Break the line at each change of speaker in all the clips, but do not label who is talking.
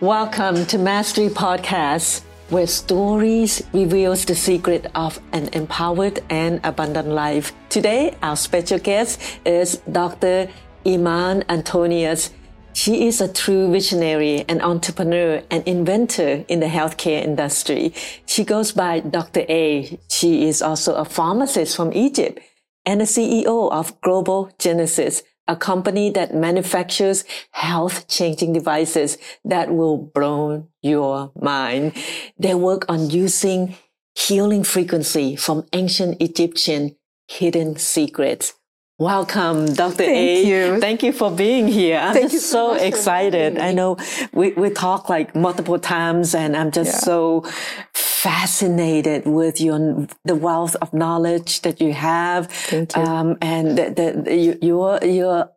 Welcome to Mastery Podcast, where stories reveals the secret of an empowered and abundant life. Today, our special guest is Dr. Iman Antonious. She is a true visionary, an entrepreneur, an inventor in the healthcare industry. She goes by Dr. A. She is also a pharmacist from Egypt and the CEO of Global Genesis, a company that manufactures health changing devices that will blow your mind. They work on using healing frequency from ancient Egyptian hidden secrets. Welcome, Dr.
Thank
A.
you.
Thank you for being here. I'm
Thank
just
you so
so excited. I know we, we talked like multiple times and I'm just
Yeah.
so fascinated with your, the wealth of knowledge that you have.
Thank you.
Um, and the, the, you- your, your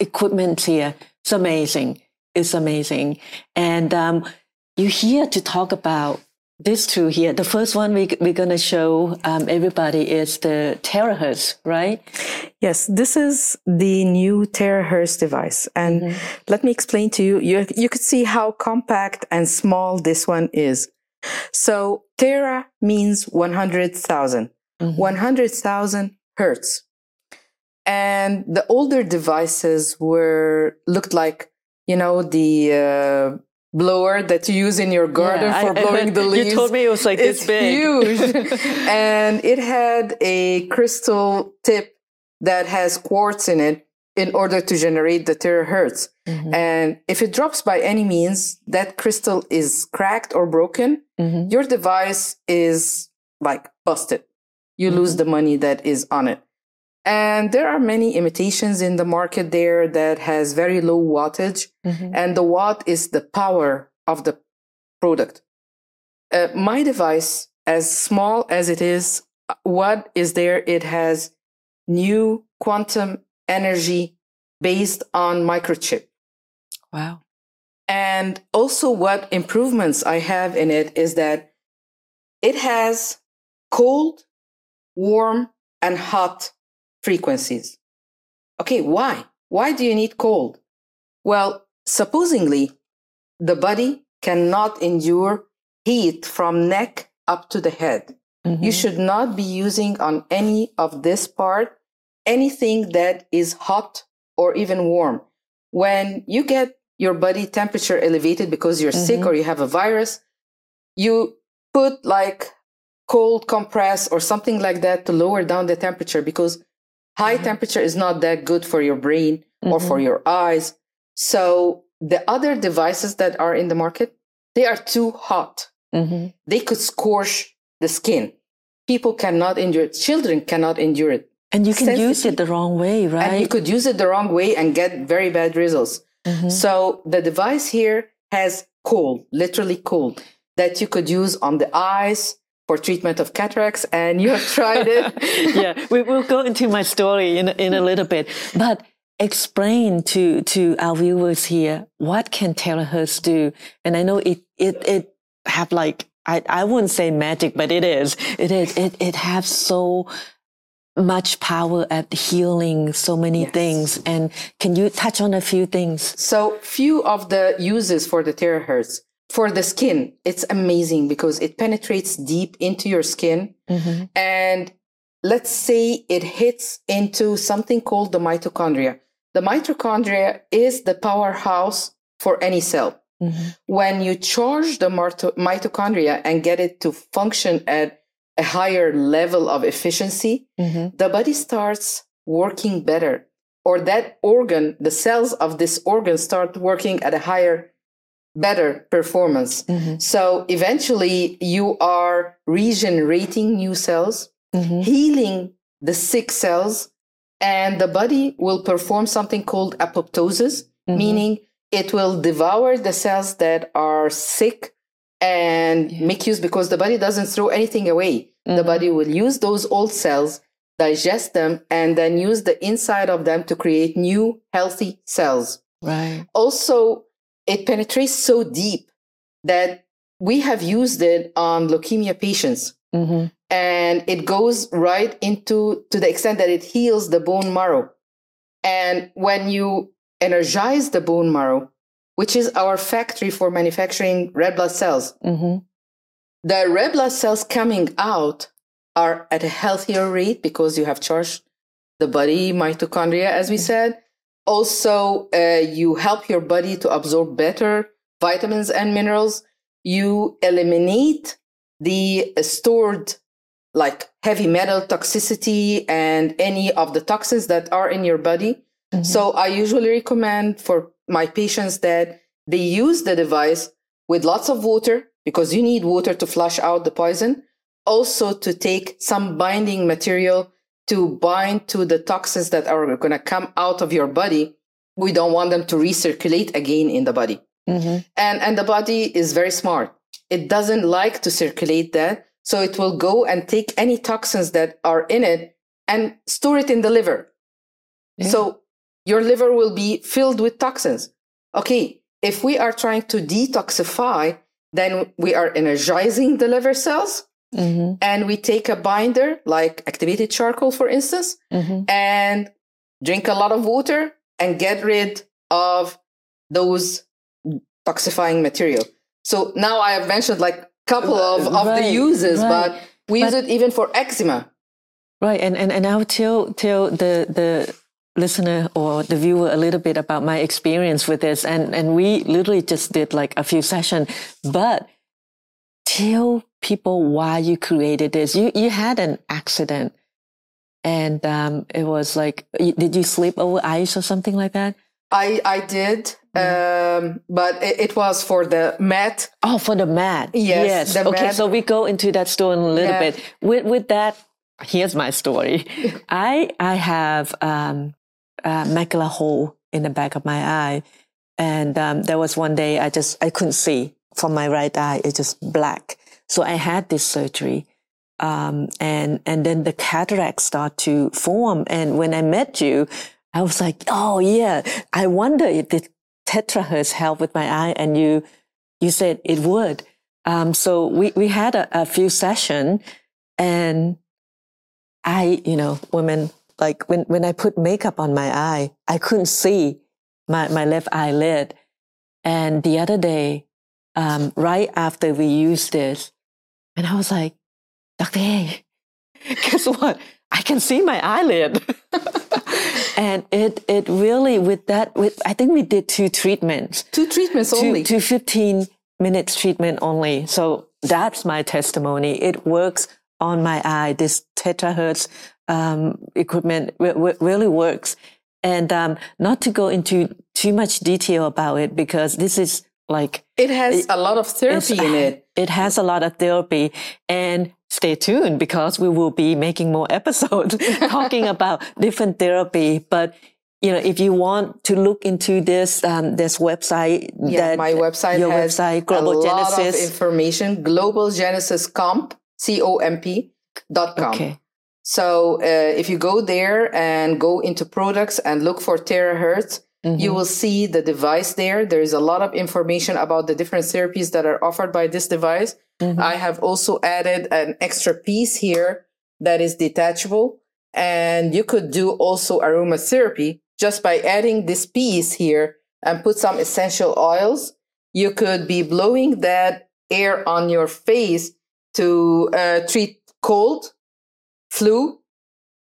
equipment here is amazing. It's amazing. And, um, you're here to talk about this two here. The first one we, we're going to show, um, everybody is the terahertz, right?
Yes, this is the new terahertz device. And
Mm-hmm.
let me explain to you, you, you could see how compact and small this one is. So tera means 100,000,
Mhm.
100,000 hertz. And the older devices were, looked like, you know, the, uh, blower that you use in your garden
Yeah,
for
I- I
blowing
heard-
the leaves.
You told me it was like
it's
this big.
huge and it had a crystal tip that has quartz in it in order to generate the terahertz
Mhm.
and if it drops by any means that crystal is cracked or broken
Mhm.
your device is like busted you lose the money that is on it and there are many imitations in the market there that has very low wattage
Mhm.
and the watt is the power of the product. Uh, my device, as small as it is, what is there? It has new quantum energy based on microchip.
Wow.
And also, what improvements I have in it is that it has cold, warm, and hot frequencies. Okay, why? Why do you need cold? Well, supposingly, the body cannot endure heat from neck up to the head. You
Mhm.
should not be using on any of this part anything that is hot or even warm. When you get your body temperature elevated because you're sick
Mhm.
or you have a virus, you put like cold compress or something like that to lower down the temperature because high
Mhm.
temperature is not that good for your brain or for
Mhm.
your eyes. So the other devices that are in the market, they are too hot
Mhm.
they could scorch the skin. People cannot endure it. Children cannot endure it.
And you can use it the wrong way, right?
And you could use it the wrong way and get very bad results.
Mhm.
So the device here has cold, literally cold, that you could use on the eyes for treatment of cataracts. And you have tried it.
yeah, we will go into my story in in a little bit, but explain to to our viewers here what can terahertz do. And I know it it it have like I I wouldn't say magic, but it is it is it it has so much power at healing so many
Yes.
things. And can you touch on a few things?
So few of the uses for the terahertz. For the skin, it's amazing because it penetrates deep into your skin
Mhm.
and let's say it hits into something called the mitochondria. The mitochondria is the powerhouse for any cell.
Mhm.
When you charge the mitochondria and get it to function at a higher level of efficiency,
Mhm.
the body starts working better, or that organ, the cells of this organ start working at a higher, better performance.
Mhm.
So eventually, you are regenerating new cells,
Mhm.
healing the sick cells, and the body will perform something called apoptosis,
Mhm.
meaning it will devour the cells that are sick and
Yeah.
make use because the body doesn't throw anything away. The
Mhm.
body will use those old cells, digest them, and then use the inside of them to create new healthy cells.
Right.
Also, it penetrates so deep that we have used it on leukemia patients
Mhm.
and it goes right into to the extent that it heals the bone marrow and when you energize the bone marrow which is our factory for manufacturing red blood cells.
Mm-hmm.
The red blood cells coming out are at a healthier rate because you have charged the body mitochondria, as we said. Also, uh, you help your body to absorb better vitamins and minerals. You eliminate the stored like heavy metal toxicity and any of the toxins that are in your body. Mm-hmm. So I usually recommend for my patients that they use the device with lots of water because you need water to flush out the poison. Also to take some binding material to bind to the toxins that are going to come out of your body. We don't want them to recirculate again in the body. Mm-hmm. And, and the body is very smart. It doesn't like to circulate that. So it will go and take any toxins that are in it and store it in the liver. Yeah. So your liver will be filled with toxins. Okay. If we are trying to detoxify, then we are energizing the liver cells mm-hmm. and we take a binder like activated charcoal, for instance, mm-hmm. and drink a lot of water and get rid of those toxifying material. So now I have mentioned like a couple of, of right, the uses, right. but we but, use it even for eczema.
Right, and and and I'll tell tell the the listener or the viewer a little bit about my experience with this, and and we literally just did like a few sessions, but tell people why you created this. You you had an accident, and um, it was like, did you sleep over ice or something like that?
I I did, um, but it, it, was for the mat.
Oh, for the mat.
Yes.
yes. okay, mat. so we go into that story in a little yeah. bit. With with that, here's my story. I I have um, a macular hole in the back of my eye, and um, there was one day I just I couldn't see from my right eye. It's just black. So I had this surgery. Um, and, and then the cataracts start to form. And when I met you, I was like, oh yeah, I wonder if the tetrahertz help with my eye. And you, you said it would. Um, so we, we had a, a few session and I, you know, women, like when, when I put makeup on my eye, I couldn't see my, my left eyelid. And the other day, um, right after we used this, and I was like, Dr. A, guess what? I can see my eyelid. and it it really with that with I think we did two treatments.
Two treatments
two,
only.
Two 15 minutes treatment only. So that's my testimony. It works on my eye. This terahertz um, equipment really works. And um, not to go into too much detail about it because this is like
it has a lot of therapy in it.
It has a lot of therapy, and stay tuned because we will be making more episodes talking about different therapy. But you know, if you want to look into this, um, this website,
yeah, my website
your
has
website, Global
a
Genesis.
lot of information. Global Genesis Comp, C O M P dot com. Okay. So uh, if you go there and go into products and look for terahertz, Mm-hmm. You will see the device there. There is a lot of information about the different therapies that are offered by this device. Mm-hmm. I have also added an extra piece here that is detachable. And you could do also aromatherapy just by adding this piece here and put some essential oils. You could be blowing that air on your face to uh, treat cold, flu,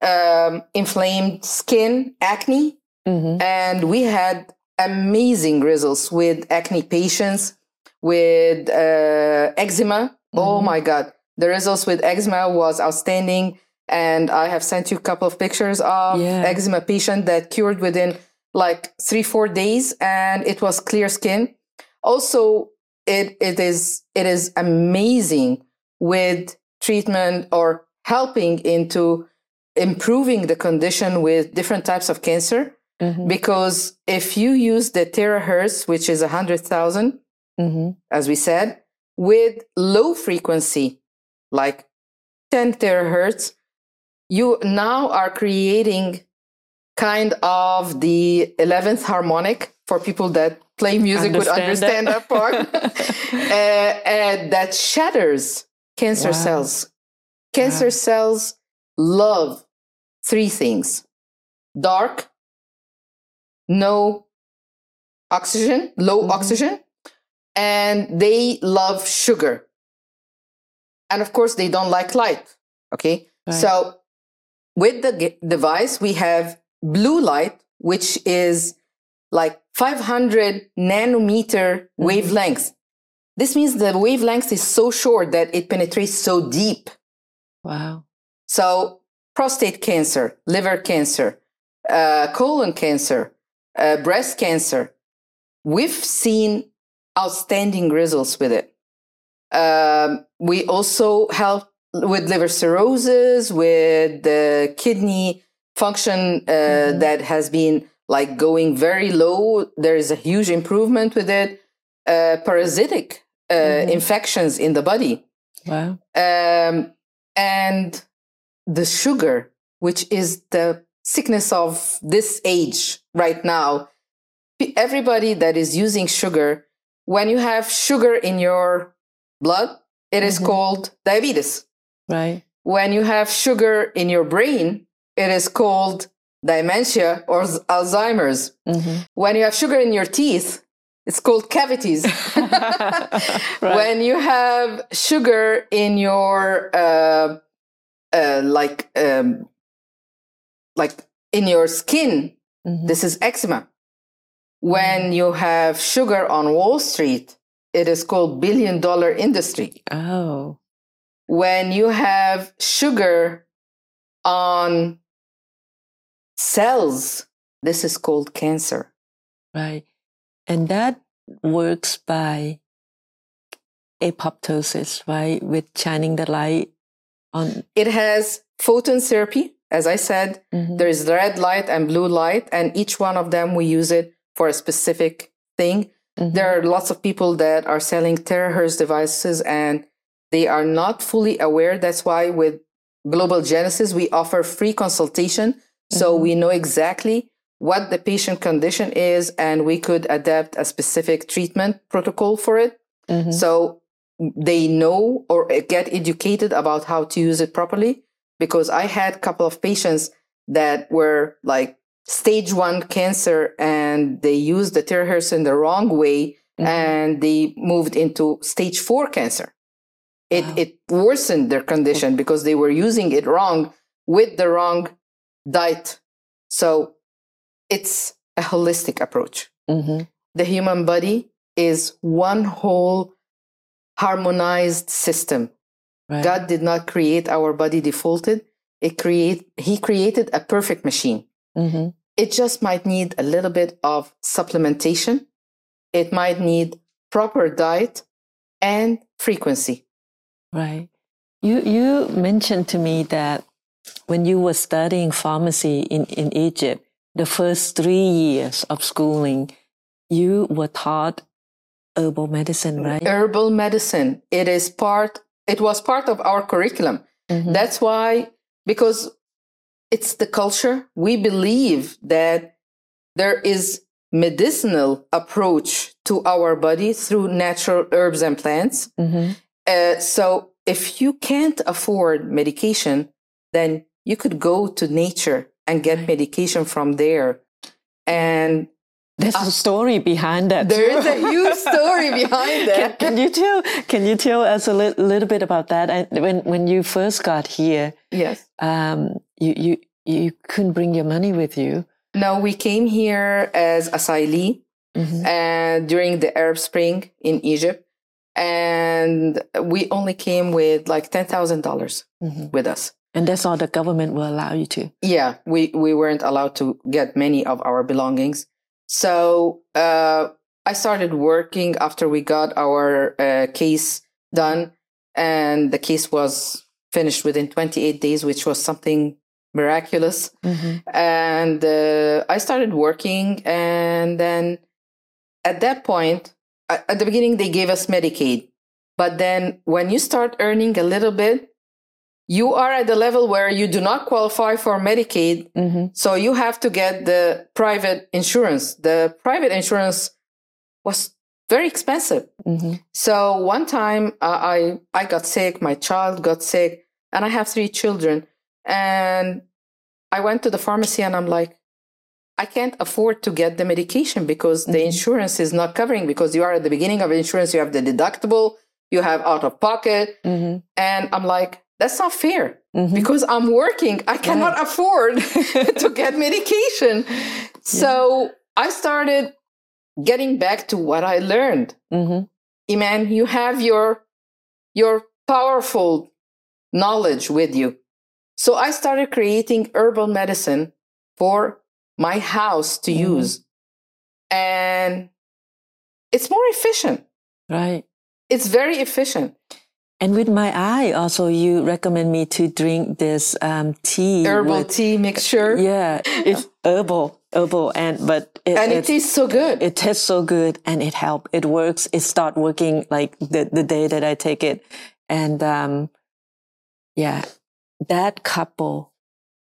um, inflamed skin, acne, Mm-hmm. And we had amazing results with acne patients, with uh, eczema. Oh mm-hmm. Oh my God. The results with eczema was outstanding. And I have sent you a couple of pictures of yeah. eczema patient that cured within like three, four days and it was clear skin. Also, it, it is, it is amazing with treatment or helping into improving the condition with different types of cancer. Mm-hmm. Because if you use the terahertz, which is 100,000, mm-hmm. as we said, with low frequency, like 10 terahertz, you now are creating kind of the 11th harmonic for people that play music understand would understand that, that part. uh, and that shatters cancer wow. cells. Cancer wow. cells love three things dark, no oxygen, low
Mhm.
oxygen, and they love sugar. And of course, they don't like light. Okay.
Right.
So with the ge- device, we have blue light, which is like 500 nanometer
Mhm.
wavelength. This means the wavelength is so short that it penetrates so deep.
Wow.
So, prostate cancer, liver cancer, uh, colon cancer, uh, breast cancer, we've seen outstanding results with it. Um, we also help with liver cirrhosis, with the kidney function uh,
Mhm.
that has been like going very low. There is a huge improvement with it. Uh, parasitic uh,
Mhm.
infections in the body
Wow.
um, and the sugar, which is the sickness of this age right now. Everybody that is using sugar, when you have sugar in your blood, it is
Mhm.
called diabetes.
Right.
When you have sugar in your brain, it is called dementia or Alzheimer's.
hmm
When you have sugar in your teeth, it's called cavities.
Right.
when you have sugar in your uh, uh, like um, like in your skin
Mhm.
this is eczema when you have sugar on wall street it is called billion dollar industry
Oh.
when you have sugar on cells this is called cancer
Right. And that works by apoptosis, right? With shining the light on.
it has photon therapy as i said
Mhm.
There is red light and blue light, and each one of them we use it for a specific thing.
Mhm.
There are lots of people that are selling terahertz devices and they are not fully aware. That's why with Global Genesis, we offer free consultation. So
Mhm.
we know exactly what the patient condition is and we could adapt a specific treatment protocol for it.
Mhm.
So they know or get educated about how to use it properly. Because I had a couple of patients that were like stage one cancer and they used the terahertz in the wrong way
Mhm.
and they moved into stage four cancer. It,
Wow.
it worsened their condition because they were using it wrong with the wrong diet. So it's a holistic approach
Mhm.
the human body is one whole harmonized system.
Right.
God did not create our body defaulted. It create he created a perfect machine.
Mhm.
It just might need a little bit of supplementation. It might need proper diet and frequency.
Right. You you mentioned to me that when you were studying pharmacy in, in Egypt, the first three years of schooling, you were taught herbal medicine, right?
Herbal medicine, it is part it was part of our curriculum.
Mhm.
That's why, because it's the culture, we believe that there is medicinal approach to our body through natural herbs and plants.
Mhm.
Uh, so if you can't afford medication, then you could go to nature and get medication from there. And
There's a story behind that.
there is a huge story behind that.
can you tell can you tell us a li- little bit about that? And when when you first got here,
Yes.
um, you you you couldn't bring your money with you.
No, we came here as asylee.
Mhm.
and during the Arab Spring in Egypt. And we only came with like $10,000
Mhm.
with us.
And that's all the government will allow you to.
Yeah, we, we weren't allowed to get many of our belongings. So uh, I started working after we got our uh, case done. And the case was finished within 28 days, which was something miraculous.
Mhm.
and uh, I started working. And then at that point, at the beginning, they gave us Medicaid. But then when you start earning a little bit, you are at the level where you do not qualify for Medicaid.
Mhm.
So you have to get the private insurance. The private insurance was very expensive.
Mhm.
So one time uh, I I got sick, my child got sick, and I have three children. And I went to the pharmacy and I'm like, I can't afford to get the medication because the insurance is not covering because you are at the beginning of insurance, you have the deductible, you have out of pocket.
Mm-hmm.
And I'm like, that's not fair because I'm working. I cannot afford to get medication. So I started getting back to what I learned.
Mm-hmm.
Iman, you have your your powerful knowledge with you. So I started creating herbal medicine for my house to
Mhm.
use. And it's more efficient.
Right.
It's very efficient.
And with my eye, also, you recommend me to drink this um, tea.
Herbal
with-
tea mixture.
Yeah, it's herbal, herbal, and but it,
And it
it's-
tastes so good.
it tastes so good and it help. It works. It start working like the the day that I take it, and um, yeah, that couple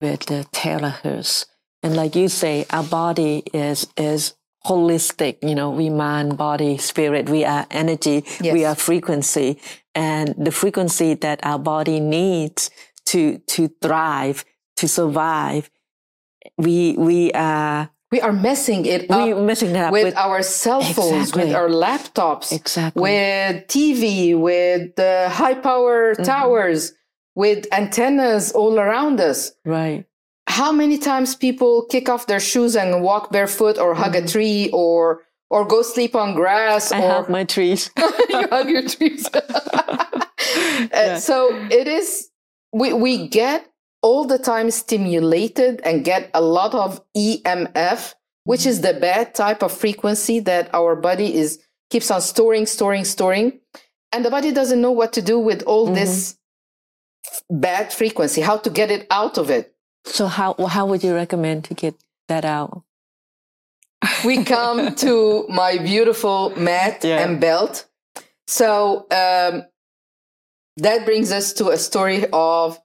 with the terahertz, and like you say, our body is is holistic. You know, we mind, body, spirit. We are energy. We are frequency, and the frequency that our body needs to to thrive, to survive. We we are
we are messing it
we
up
messing up
with,
with
our cell phones,
Exactly.
with our laptops,
Exactly.
with TV, with the high power
Mm-hmm.
towers, with antennas all around us.
right.
How many times people kick off their shoes and walk barefoot or hug a tree or or go sleep on grass
Mm-hmm. I
or
have my trees.
you hug your trees. Uh, So it is we we get all the time stimulated and get a lot of EMF, which is the bad type of frequency that our body is keeps on storing, storing, storing, and the body doesn't know what to do with all this bad frequency, how to get it out of it.
So how how would you recommend to get that out?
we come to my beautiful mat
Yeah.
and belt. So um, that brings us to a story of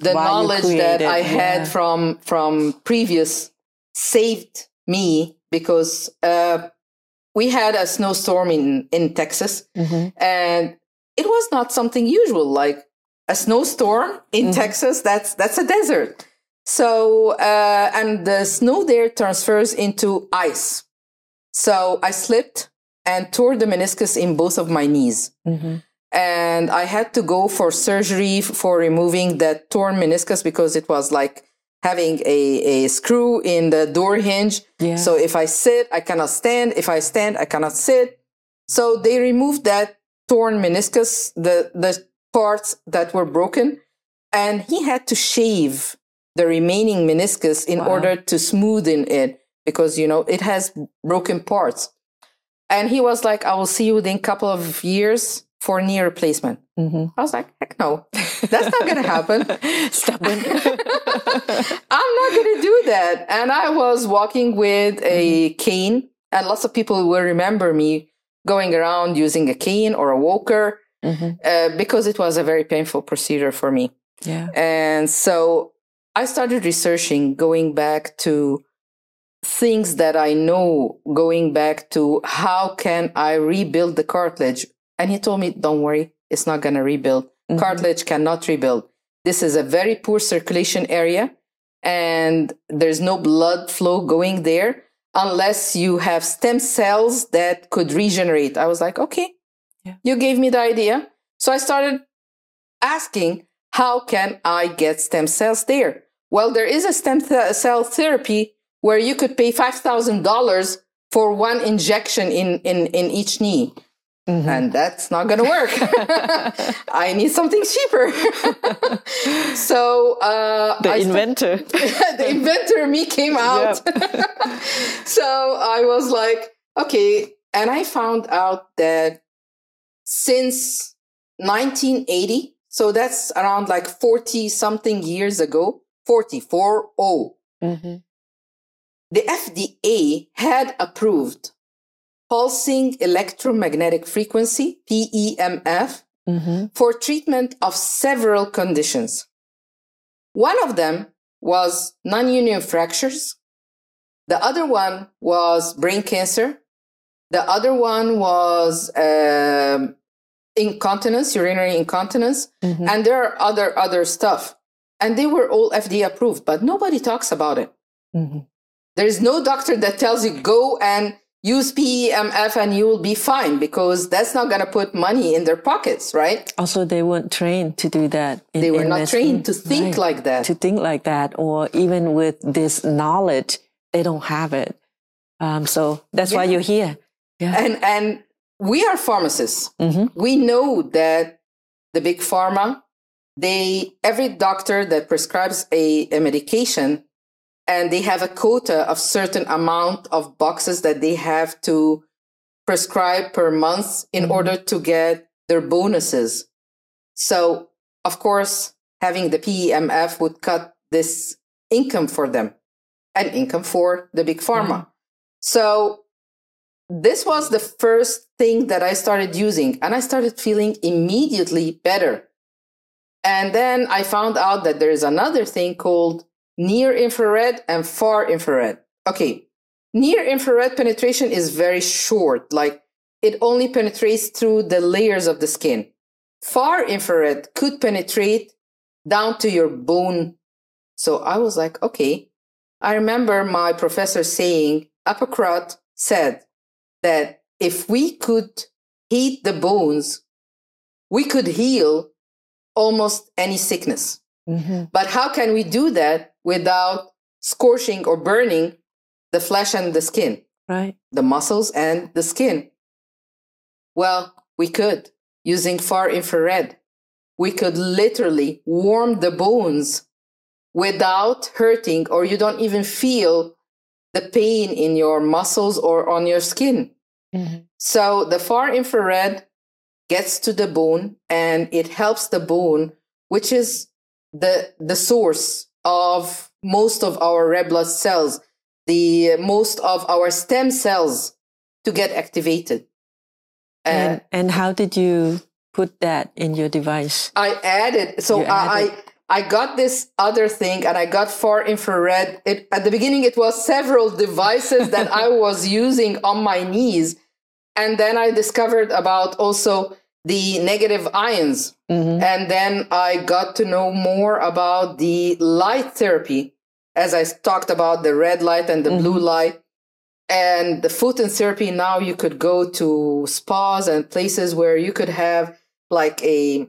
the
Why
knowledge that
created,
I had from from previous saved me because uh, we had a snowstorm in in Texas
Mm-hmm.
and it was not something usual like a snowstorm in
Mhm.
texas that's that's a desert so uh, and the snow there transfers into ice so i slipped and tore the meniscus in both of my knees
Mm-hmm.
and i had to go for surgery for removing that torn meniscus because it was like having a, a screw in the door hinge
Yeah.
so if I sit, I cannot stand. If I stand, I cannot sit. So they removed that torn meniscus, the, the parts that were broken, and he had to shave the remaining meniscus in
Wow.
order to smoothen it because, you know, it has broken parts. And he was like, I will see you within a couple of years for knee replacement.
mm-hmm.
I was like, heck no, that's not going to happen.
Stubborn.
I'm not going to do that. And I was walking with a cane, and lots of people will remember me going around using a cane or a walker
mm-hmm.
uh, because it was a very painful procedure for me.
Yeah.
And so I started researching, going back to things that I know, going back to how can I rebuild the cartilage. And he told me, don't worry, it's not going to rebuild.
Mhm.
Cartilage cannot rebuild. This is a very poor circulation area and there's no blood flow going there unless you have stem cells that could regenerate. I was like, okay,
Yeah.
you gave me the idea. So I started asking, how can I get stem cells there? Well, there is a stem th- cell therapy where you could pay $5,000 for one injection in, in, in each knee.
Mhm.
And that's not going to work. I need something cheaper. so uh,
The
I
inventor.
the inventor me came out. so I was like, okay. And I found out that since 1980, so that's around like 40 something years ago, 40, 4 0,
mm-hmm.
the FDA had approved pulsing electromagnetic frequency, PEMF,
Mm-hmm.
for treatment of several conditions. One of them was non union fractures. The other one was brain cancer. The other one was um, incontinence, urinary incontinence.
Mm-hmm.
And there are other, other stuff. And they were all FDA approved, but nobody talks about it.
Mm-hmm.
There is no doctor that tells you go and use PEMF and you will be fine because that's not going to put money in their pockets, right?
Also, they weren't trained to do that.
In, they were not trained to think right. like that.
To think like that, or even with this knowledge, they don't have it. Um, so that's yeah. why you're here.
Yeah. And and we are pharmacists. Mm-hmm. We know that the big pharma, they every doctor that prescribes a, a medication and they have a quota of certain amount of boxes that they have to prescribe per month in mm-hmm. order to get their bonuses. So, of course, having the PEMF would cut this income for them and income for the big pharma. Mm-hmm. So, this was the first thing that I started using, and I started feeling immediately better. And then I found out that there is another thing called near infrared and far infrared. Okay, near infrared penetration is very short, like it only penetrates through the layers of the skin. Far infrared could penetrate down to your bone. So I was like, okay. I remember my professor saying, Hippocrates said that if we could heat the bones, we could heal almost any sickness. Mm-hmm. But how can we do that without scorching or burning the flesh and the skin,
right?
The muscles and the skin. Well, we could using far infrared. We could literally warm the bones without hurting, or you don't even feel the pain in your muscles or on your skin. Mm-hmm. So the far infrared gets to the bone and it helps the bone, which is the the source of most of our red blood cells, the most of our stem cells to get activated.
And, uh, and how did you put that in your device?
I added, so I, I, I got this other thing and I got far infrared. It, at the beginning, it was several devices that I was using on my knees. And then I discovered about also the negative ions. Mm-hmm. And then I got to know more about the light therapy, as I talked about the red light and the mm-hmm. blue light. And the photon therapy, now you could go to spas and places where you could have like a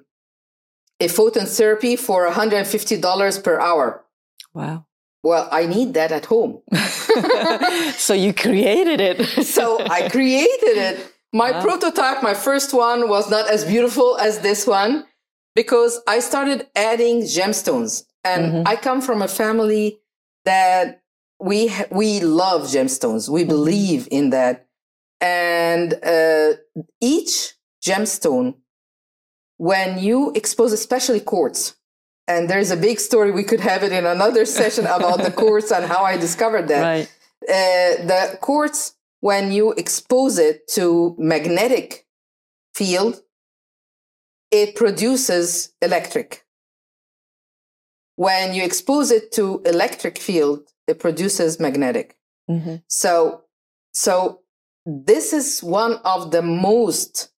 a photon therapy for $150 per hour.
Wow.
Well, I need that at home.
so you created it.
so I created it my wow. prototype, my first one, was not as beautiful as this one because I started adding gemstones. And mm-hmm. I come from a family that we we love gemstones. We mm-hmm. believe in that. And uh, each gemstone, when you expose, especially quartz, and there's a big story. We could have it in another session about the quartz and how I discovered that.
Right.
Uh, the quartz when you expose it to magnetic field, it produces electric. When you expose it to electric field, it produces magnetic. Mm-hmm. So, so this is one of the most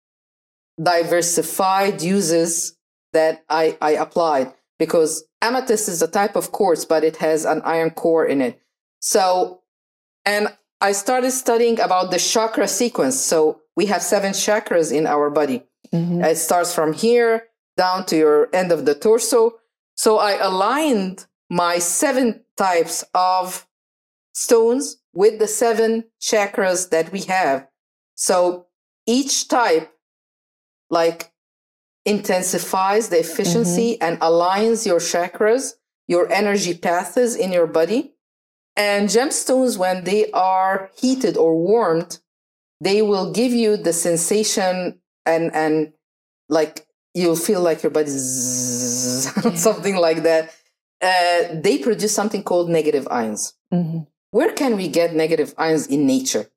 diversified uses that I, I applied because amethyst is a type of quartz, but it has an iron core in it. So, and I started studying about the chakra sequence. So we have seven chakras in our body. Mm-hmm. It starts from here down to your end of the torso. So I aligned my seven types of stones with the seven chakras that we have. So each type like intensifies the efficiency mm-hmm. and aligns your chakras, your energy paths in your body. And gemstones, when they are heated or warmed, they will give you the sensation and, and like you'll feel like your body something like that. Uh, they produce something called negative ions. Mm-hmm. Where can we get negative ions in nature?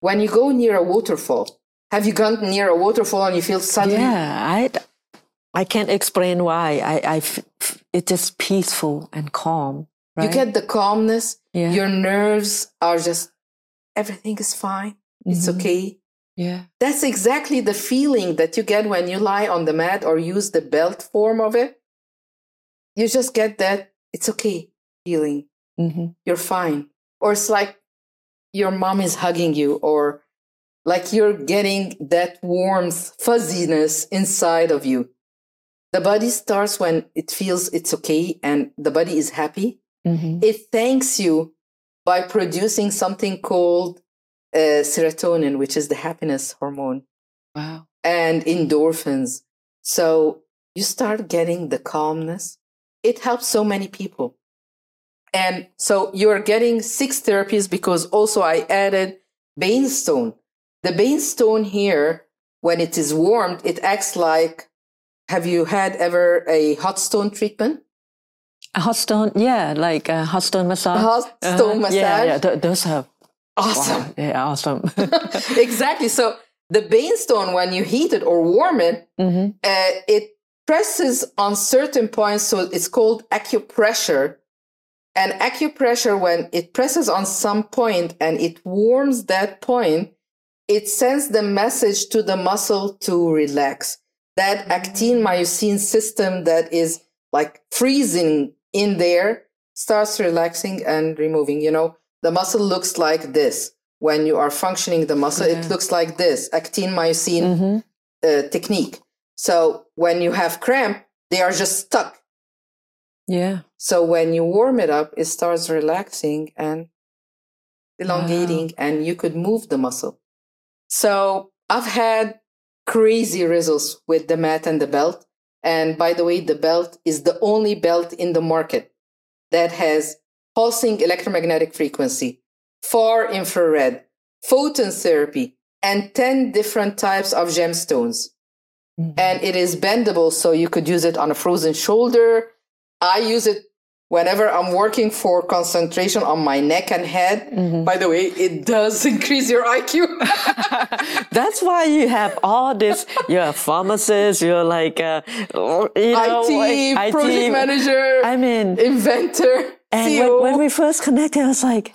When you go near a waterfall, have you gone near a waterfall and you feel suddenly?
Yeah, I, I can't explain why. I, I, it's just peaceful and calm.
Right? You get the calmness. Yeah. Your nerves are just, everything is fine. Mm-hmm. It's okay.
Yeah.
That's exactly the feeling that you get when you lie on the mat or use the belt form of it. You just get that it's okay feeling. Mm-hmm. You're fine. or it's like your mom is hugging you, or like you're getting that warmth, fuzziness inside of you. The body starts when it feels it's okay and the body is happy.
Mhm.
It thanks you by producing something called uh, serotonin, which is the happiness hormone,
Wow.
and endorphins. So you start getting the calmness. It helps so many people. And so you're getting six therapies because also I added Bian stone. The Bian stone here, when it is warmed, it acts like have you had ever a hot stone treatment?
A hot stone, yeah, like a hot stone massage.
A Hot
Uh-huh.
stone
Yeah,
massage.
yeah, th- those are
Awesome.
wow, yeah, awesome.
exactly. So the Bian stone, when you heat it or warm it,
hmm
uh, it presses on certain points. So it's called acupressure. And acupressure, when it presses on some point and it warms that point, it sends the message to the muscle to relax. That actin myosin system that is like freezing in there starts relaxing and removing. You know, the muscle looks like this. When you are functioning the muscle,
Yeah.
it looks like this actin myosin
hmm
uh, technique. So when you have cramp, they are just stuck.
Yeah.
So when you warm it up, it starts relaxing and elongating, and you could move the muscle. So I've had crazy results with the mat and the belt. And by the way, the belt is the only belt in the market that has pulsing electromagnetic frequency, far infrared, photon therapy, and 10 different types of gemstones
Mhm.
and it is bendable so you could use it on a frozen shoulder i use it whenever i'm working for concentration on my neck and head
Mhm.
by the way it does increase your iq
That's why you have all this. You're a pharmacist. You're like, uh, you know,
IT,
like
project manager
I mean,
inventor
and when, when we first connected, I was like,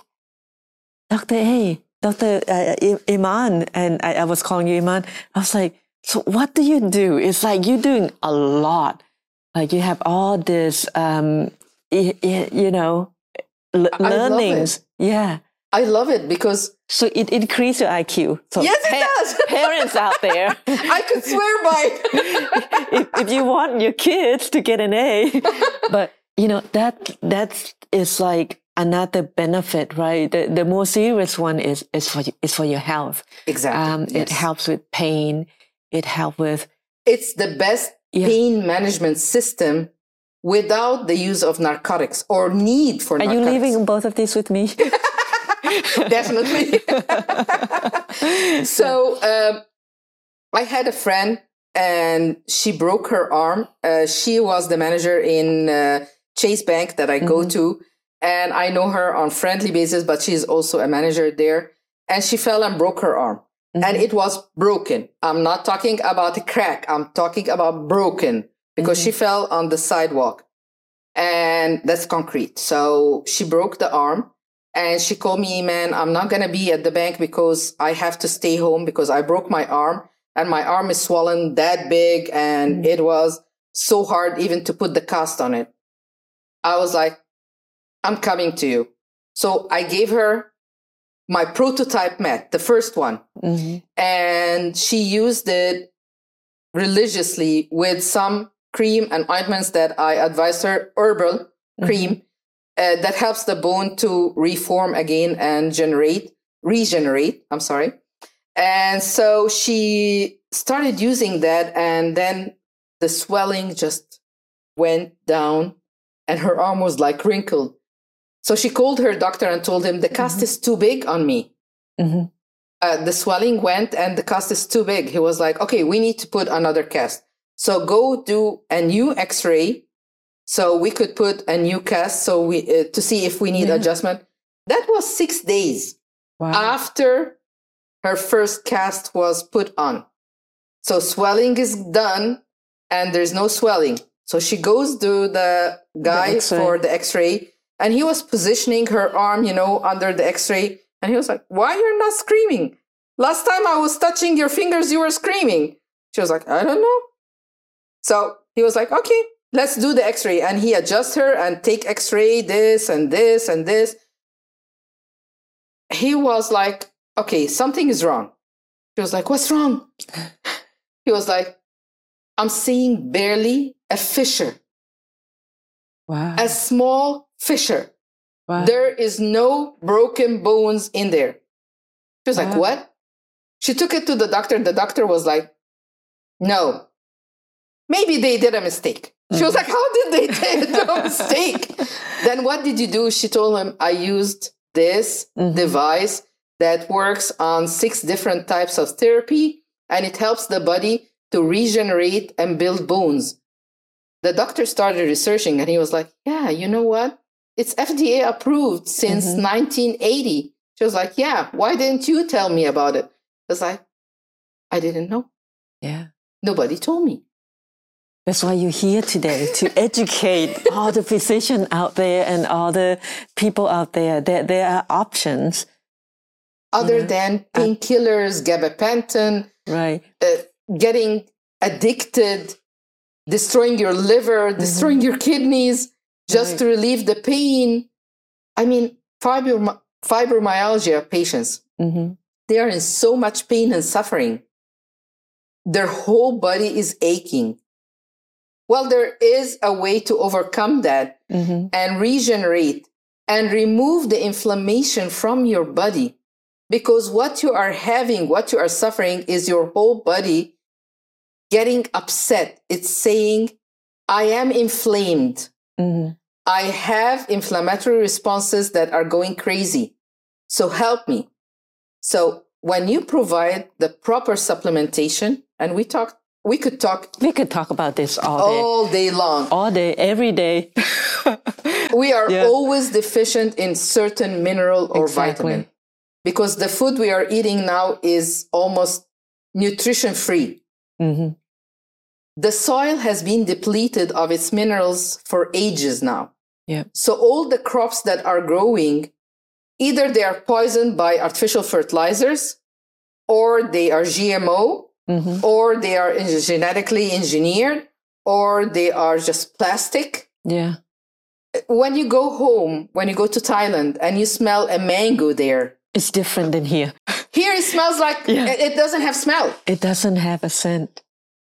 Doctor A, Doctor uh, I- Iman, and I, I was calling you Iman. I was like, so what do you do? It's like you're doing a lot. Like you have all this, um, you know, l-
I love it.
learnings. Yeah.
i love it because
So it increases your IQ. So
yes it does
parents out there,
i could swear by it
if, if you want your kids to get an A, but you know that that is like another benefit, right? The the more serious one is is for you- is for your health.
exactly
Um, It helps with pain. It helps with
it's the best
Yeah.
pain management system without the use of narcotics or need for narcotics.
Are you leaving both of these with me?
definitely. so um, I had a friend and she broke her arm. Uh, she was the manager in uh, Chase Bank that I go
Mhm.
to. And I know her on friendly basis, but she's also a manager there. And she fell and broke her arm. And it was broken. I'm not talking about a crack. I'm talking about broken because she fell on the sidewalk. And that's concrete. So she broke the arm and she called me, man, I'm not going to be at the bank because I have to stay home because I broke my arm and my arm is swollen that big. And it was so hard even to put the cast on it. I was like, I'm coming to you. So I gave her my prototype mat, the first one
Mhm.
and she used it religiously with some cream and ointments that I advised her, herbal cream, uh, that helps the bone to reform again and generate, regenerate. I'm sorry. And so she started using that, and then the swelling just went down, and her arm was like wrinkled. So she called her doctor and told him the cast is too big on me
Mhm.
uh, the swelling went and the cast is too big. He was like, okay, we need to put another cast. So go do a new x-ray. So we could put a new cast so we, uh, to see if we need
Yeah.
adjustment. That was six days
Wow.
after her first cast was put on. So swelling is done and there's no swelling. So she goes to the guy
X-ray.
for the x-ray and he was positioning her arm, you know, under the x-ray. And he was like, why you're not screaming? Last time I was touching your fingers, you were screaming. She was like, I don't know. So he was like, okay, let's do the x-ray. And he adjusts her and take x-ray this and this and this. he was like, okay, something is wrong. He was like, what's wrong? He was like, I'm seeing barely a fissure,
Wow.
a small fissure.
wow.
There is no broken bones in there. She was like, what? She took it to the doctor. The doctor was like, no, maybe they did a mistake. She was like, how did they do a mistake? then what did you do? She told him, I used this
Mhm.
device that works on six different types of therapy and it helps the body to regenerate and build bones. The doctor started researching and he was like, Yeah, you know what? It's FDA approved since
Mhm.
1980. She was like, Yeah, why didn't you tell me about it? I was like, I didn't know.
yeah.
Nobody told me.
That's why you're here today to educate all the physicians out there and all the people out there that there are options,
Other
Yeah.
than painkillers, gabapentin,
right?
uh, getting addicted, destroying your liver, destroying your kidneys just
Right.
to relieve the pain. I mean, fibrom- fibromyalgia patients,
hmm
they are in so much pain and suffering. Their whole body is aching. Well, there is a way to overcome that
hmm
and regenerate and remove the inflammation from your body. Because what you are having, what you are suffering is your whole body getting upset. It's saying, I am inflamed.
hmm
I have inflammatory responses that are going crazy. So help me. So when you provide the proper supplementation, and we talk, we could talk
We could talk about this all day,
all day long.
all day, every day.
we are
Yeah.
always deficient in certain mineral or
Exactly.
vitamin because the food we are eating now is almost nutrition free.
hmm
The soil has been depleted of its minerals for ages now.
Yeah.
So all the crops that are growing, either they are poisoned by artificial fertilizers, or they are GMO,
hmm
or they are genetically engineered, or they are just plastic.
Yeah.
when you go home, when you go to Thailand and you smell a mango there,
It's different than here.
here it smells like
Yeah.
it, doesn't have smell.
It doesn't have a scent.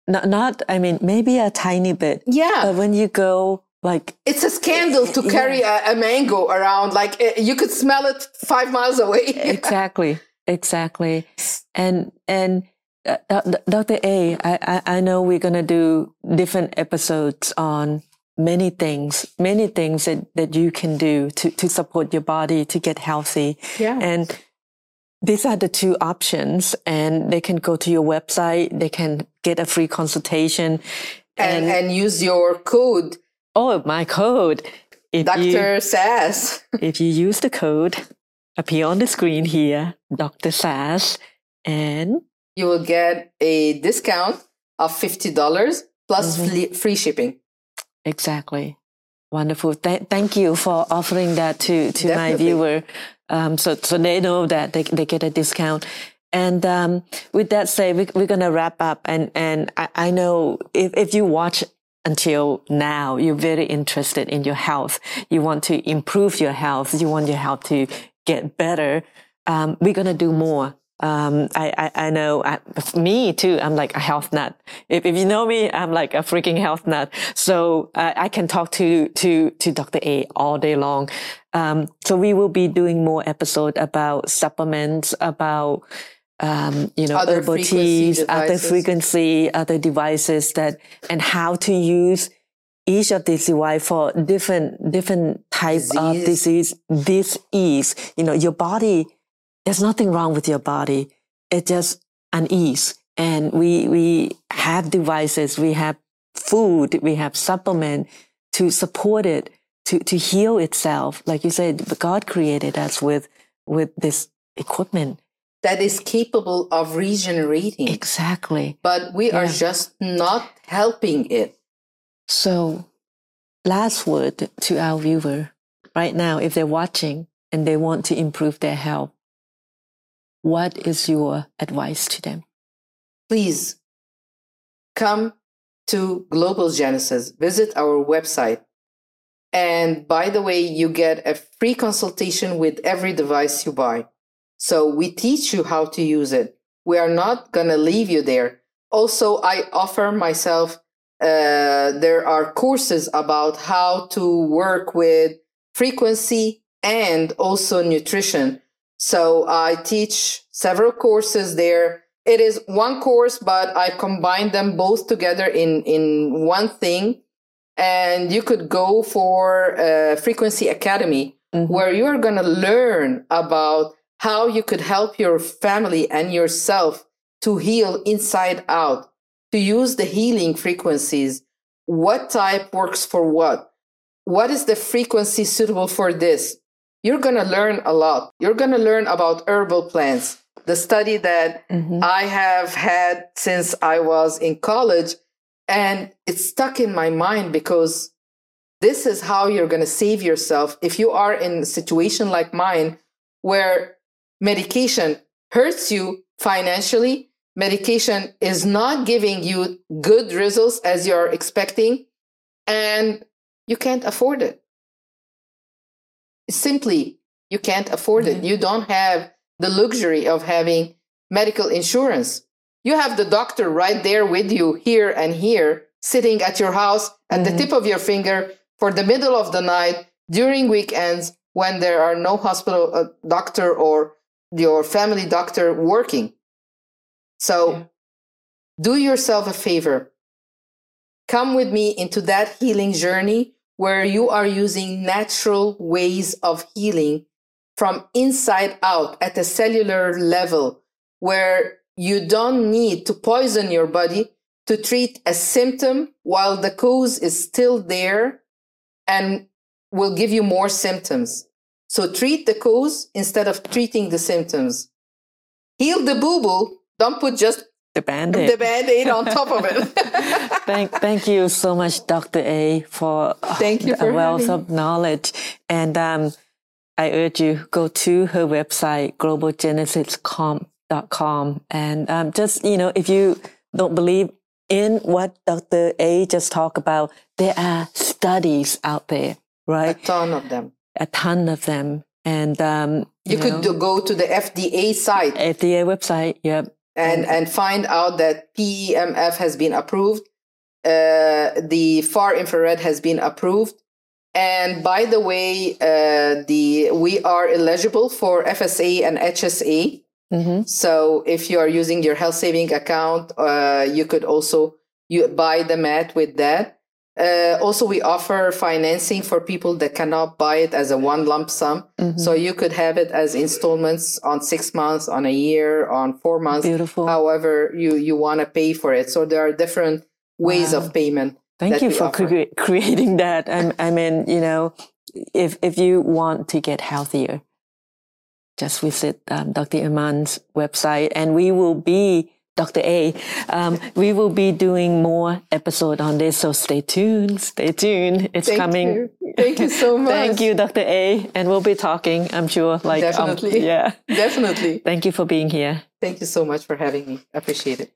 Not, not, I mean, maybe a tiny bit.
Yeah.
But when you go like,
It's a scandal to
Yeah.
carry a, a mango around. Like eh, you could smell it five miles away.
exactly, exactly. And, and Dr. A, I, I, I know we're going to do different episodes on many things, many things that, that you can do to, to support your body to get healthy.
Yeah.
And these are the two options and they can go to your website. They can get a free consultation
and, and use your code,
Oh, my code. If you,
Dr. Sass.
if you use the code, appear on the screen here, Dr. Sass, and
You will get a discount of $50 plus
Mhm.
fle- free shipping.
exactly. Wonderful. Th- thank you for offering that to, to my viewer. Um, so, so they know that they, they get a discount. And, um, with that said, we, we're going to wrap up. And, and I, I know if, if you watch until now, you're very interested in your health. You want to improve your health. You want your health to get better. Um, we're going to do more. Um, I, I, I know I, me too. I'm like a health nut. If, if you know me, I'm like a freaking health nut. So uh, I can talk to, to, to Dr. A all day long. Um, so we will be doing more episode about supplements, about, um, you know,
Other
herbal teas, other frequency, other devices that, and how to use each of these device for different, different types of
Disease.
disease, disease. You know, your body, there's nothing wrong with your body. It's just unease. And we, we have devices, we have food, we have supplement to support it, to, to heal itself. Like you said, God created us with, with this equipment.
That is capable of regenerating.
Exactly.
but we are just not helping it.
So last word to our viewer right now, if they're watching and they want to improve their health, what is your advice to them?
Please come to Global Genesis, visit our website. And by the way, you get a free consultation with every device you buy. So we teach you how to use it. We are not going to leave you there. Also, I offer myself, uh, there are courses about how to work with frequency and also nutrition. So I teach several courses there. It is one course, but I combine them both together in, in one thing. And you could go for a frequency academy mm-hmm. where you're going to learn about how you could help your family and yourself to heal inside out, to use the healing frequencies. What type works for what? What is the frequency suitable for this? You're going to learn a lot. You're going to learn about herbal plants. The study that mm-hmm. I have had since I was in college, and it's stuck in my mind because this is how you're going to save yourself if you are in a situation like mine where medication hurts you financially, medication is not giving you good results as you're expecting, and you can't afford it. Simply, you can't afford mm-hmm. it. You don't have the luxury of having medical insurance. You have the doctor right there with you, here and here, sitting at your house at mm-hmm. the tip of your finger for the middle of the night during weekends when there are no hospital uh, doctor or your family doctor working. So yeah. do yourself a favor. Come with me into that healing journey where you are using natural ways of healing from inside out at a cellular level, where you don't need to poison your body to treat a symptom while the cause is still there and will give you more symptoms. So treat the cause instead of treating the symptoms. Heal the boo boo. Don't put just
the band-aid,
the band-aid on top of it.
thank, thank you so much, Dr. A, for
thank you for
a wealth
having.
of knowledge. And um, I urge you go to her website, globalgenesiscomp.com, and um, just you know, if you don't believe in what Dr. A just talked about, there are studies out there, right?
A ton of them
a ton of them. And um,
you, you could know, go to the FDA site,
FDA website, yep,
and and find out that PEMF has been approved. Uh, the far infrared has been approved. And by the way, uh, the we are eligible for FSA and HSA. Mm-hmm. So if you are using your health saving account, uh, you could also you buy the mat with that. Uh, also, we offer financing for people that cannot buy it as a one lump sum. Mm-hmm. So you could have it as installments on six months, on a year, on four months.
Beautiful.
However, you, you want to pay for it. So there are different ways wow. of payment.
Thank you for cre- creating that. I, I mean, you know, if, if you want to get healthier, just visit um, Dr. Iman's website and we will be Dr. A. Um, we will be doing more episode on this, so stay tuned. Stay tuned. It's
Thank
coming.
You. Thank you so much.
Thank you, Dr. A. And we'll be talking. I'm sure. Like
definitely.
Um, yeah.
Definitely.
Thank you for being here.
Thank you so much for having me. Appreciate it.